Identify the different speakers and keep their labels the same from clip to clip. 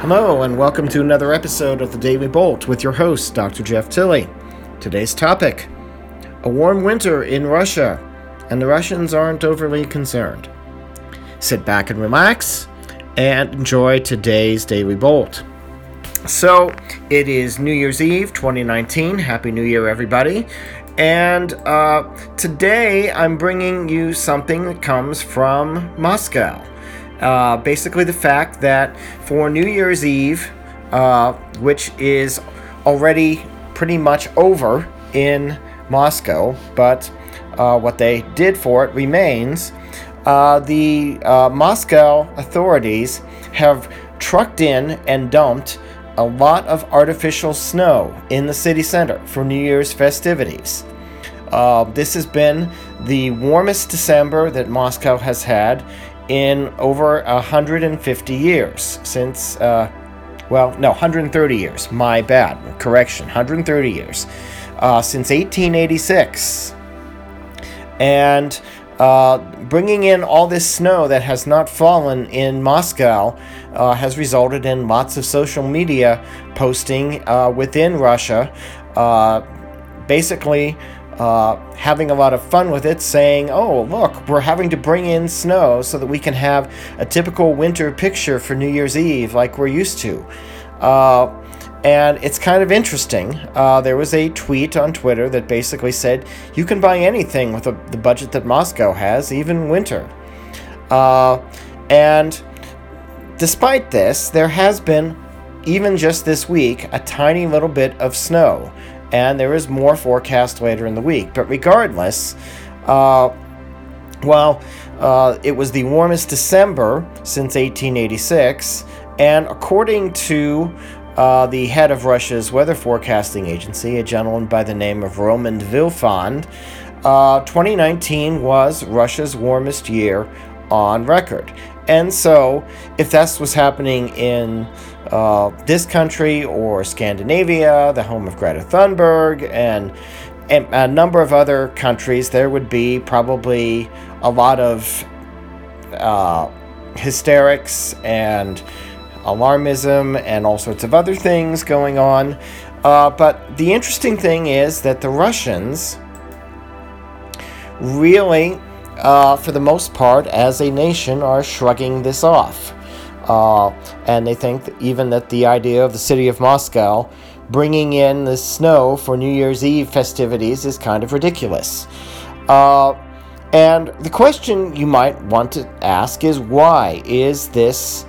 Speaker 1: Hello, and welcome to another episode of the Daily Bolt with your host, Dr. Jeff Tilley. Today's topic a warm winter in Russia, and the Russians aren't overly concerned. Sit back and relax and enjoy today's Daily Bolt. So, it is New Year's Eve 2019. Happy New Year, everybody. And uh, today I'm bringing you something that comes from Moscow. Uh, basically, the fact that for New Year's Eve, uh, which is already pretty much over in Moscow, but uh, what they did for it remains, uh, the uh, Moscow authorities have trucked in and dumped a lot of artificial snow in the city center for New Year's festivities. Uh, this has been the warmest December that Moscow has had in over 150 years since, uh, well, no, 130 years. My bad. Correction. 130 years. Uh, since 1886. And uh, bringing in all this snow that has not fallen in Moscow uh, has resulted in lots of social media posting uh, within Russia, uh, basically uh, having a lot of fun with it, saying, Oh, look, we're having to bring in snow so that we can have a typical winter picture for New Year's Eve like we're used to. Uh, and it's kind of interesting. Uh, there was a tweet on Twitter that basically said, You can buy anything with a, the budget that Moscow has, even winter. Uh, and despite this, there has been, even just this week, a tiny little bit of snow and there is more forecast later in the week. But regardless, uh, well, uh, it was the warmest December since 1886, and according to uh, the head of Russia's weather forecasting agency, a gentleman by the name of Roman Vilfond, uh, 2019 was Russia's warmest year on record. And so, if that's what's happening in uh, this country or Scandinavia, the home of Greta Thunberg, and, and a number of other countries, there would be probably a lot of uh, hysterics and alarmism and all sorts of other things going on. Uh, but the interesting thing is that the Russians really, uh, for the most part, as a nation, are shrugging this off. Uh, and they think that even that the idea of the city of Moscow bringing in the snow for New Year's Eve festivities is kind of ridiculous. Uh, and the question you might want to ask is why is this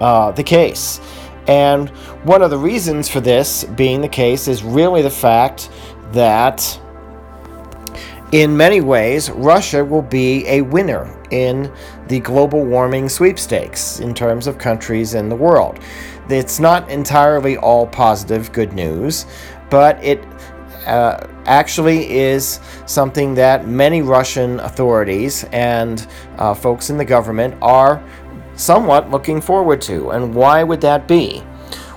Speaker 1: uh, the case? And one of the reasons for this being the case is really the fact that in many ways, Russia will be a winner in the global warming sweepstakes in terms of countries in the world. It's not entirely all positive good news, but it uh, actually is something that many Russian authorities and uh, folks in the government are somewhat looking forward to. And why would that be?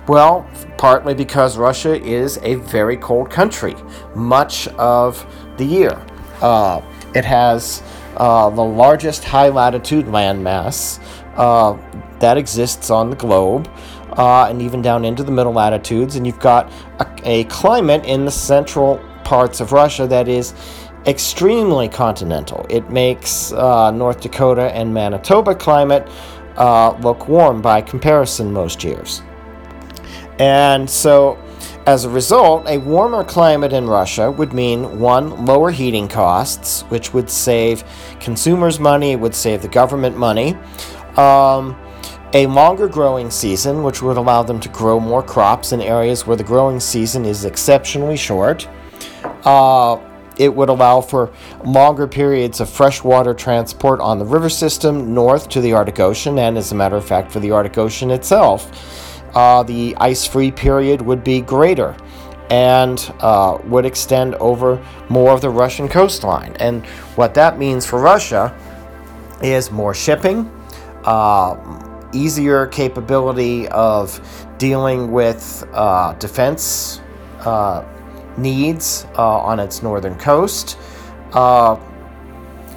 Speaker 1: Well, partly because Russia is a very cold country much of the year. Uh, it has uh, the largest high latitude landmass uh, that exists on the globe, uh, and even down into the middle latitudes. And you've got a, a, climate in the central parts of Russia that is extremely continental. It makes uh, North Dakota and Manitoba climate uh, look warm by comparison most years. And so as a result, a warmer climate in Russia would mean one, lower heating costs, which would save consumers money, it would save the government money. Um, a longer growing season, which would allow them to grow more crops in areas where the growing season is exceptionally short. Uh, it would allow for longer periods of freshwater transport on the river system north to the Arctic Ocean, and as a matter of fact, for the Arctic Ocean itself uh, the ice free period would be greater and uh, would extend over more of the Russian coastline. And what that means for Russia is more shipping, uh, easier capability of dealing with uh, defense uh, needs uh, on its northern coast.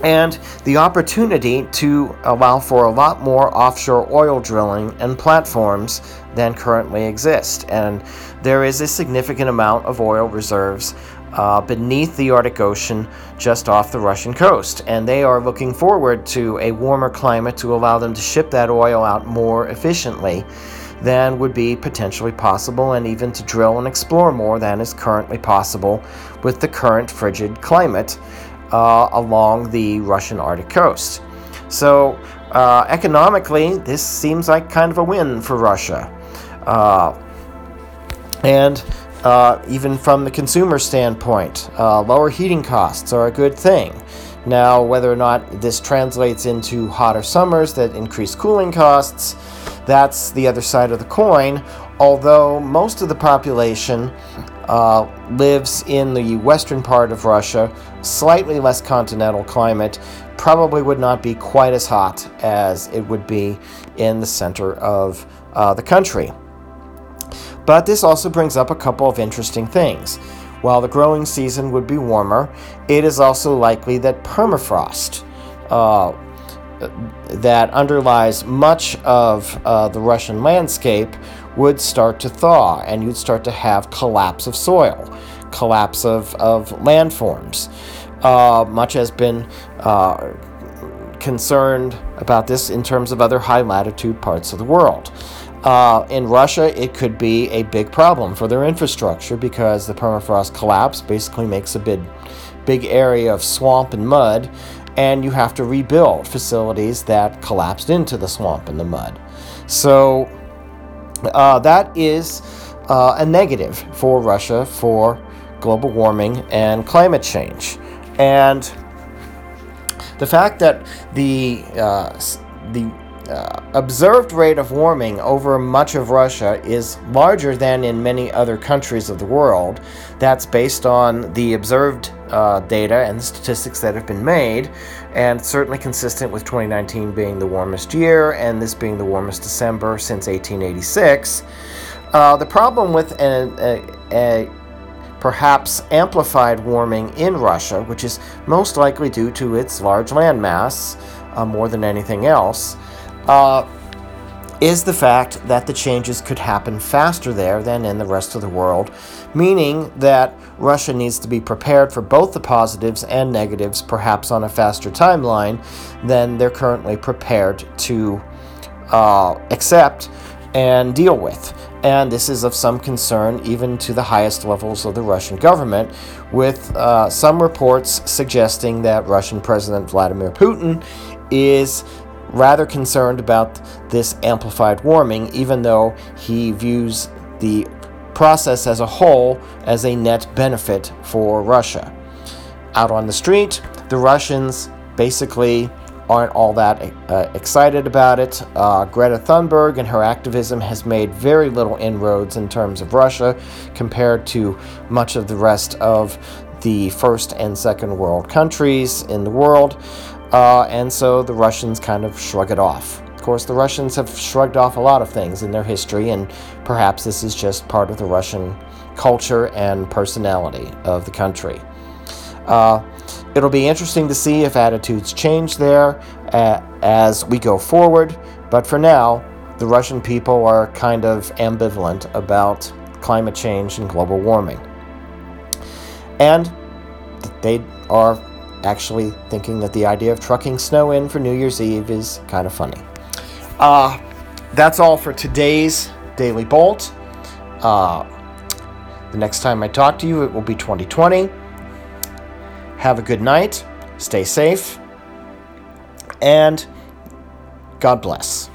Speaker 1: And the opportunity to allow for a lot more offshore oil drilling and platforms than currently exist. And there is a significant amount of oil reserves uh, beneath the Arctic Ocean just off the Russian coast. And they are looking forward to a warmer climate to allow them to ship that oil out more efficiently than would be potentially possible, and even to drill and explore more than is currently possible with the current frigid climate uh, along the Russian Arctic coast. So, uh, economically, this seems like kind of a win for Russia. Uh, and uh, even from the consumer standpoint, uh, lower heating costs are a good thing. Now, whether or not this translates into hotter summers that increase cooling costs, that's the other side of the coin. Although most of the population uh, lives in the western part of Russia, slightly less continental climate, probably would not be quite as hot as it would be in the center of uh, the country. But this also brings up a couple of interesting things. While the growing season would be warmer, it is also likely that permafrost uh, that underlies much of uh, the Russian landscape would start to thaw, and you'd start to have collapse of soil, collapse of, of landforms. Uh, much has been uh, concerned about this in terms of other high latitude parts of the world. Uh, in Russia, it could be a big problem for their infrastructure because the permafrost collapse basically makes a big, big area of swamp and mud, and you have to rebuild facilities that collapsed into the swamp and the mud. So uh, that is uh, a negative for Russia for global warming and climate change. And the fact that the uh, the uh, observed rate of warming over much of Russia is larger than in many other countries of the world. That's based on the observed uh, data and statistics that have been made, and certainly consistent with 2019 being the warmest year and this being the warmest December since 1886. Uh, the problem with a, a, perhaps amplified warming in Russia, which is most likely due to its large landmass uh, more than anything else, uh, is the fact that the changes could happen faster there than in the rest of the world, meaning that Russia needs to be prepared for both the positives and negatives, perhaps on a faster timeline than they're currently prepared to uh, accept and deal with. And this is of some concern even to the highest levels of the Russian government, with uh, some reports suggesting that Russian President Vladimir Putin is rather concerned about this amplified warming, even though he views the process as a whole as a net benefit for Russia. Out on the street, the Russians basically aren't all that uh, excited about it. Uh, Greta Thunberg and her activism has made very little inroads in terms of Russia compared to much of the rest of the first and second world countries in the world. Uh, and so the Russians kind of shrug it off. Of course, the Russians have shrugged off a lot of things in their history, and perhaps this is just part of the Russian culture and personality of the country. Uh, it'll be interesting to see if attitudes change there uh, as we go forward, but for now, the Russian people are kind of ambivalent about climate change and global warming. And they are actually thinking that the idea of trucking snow in for New Year's Eve is kind of funny. Uh, that's all for today's Daily Bolt. Uh, the next time I talk to you, it will be 2020. Have a good night, stay safe, and God bless.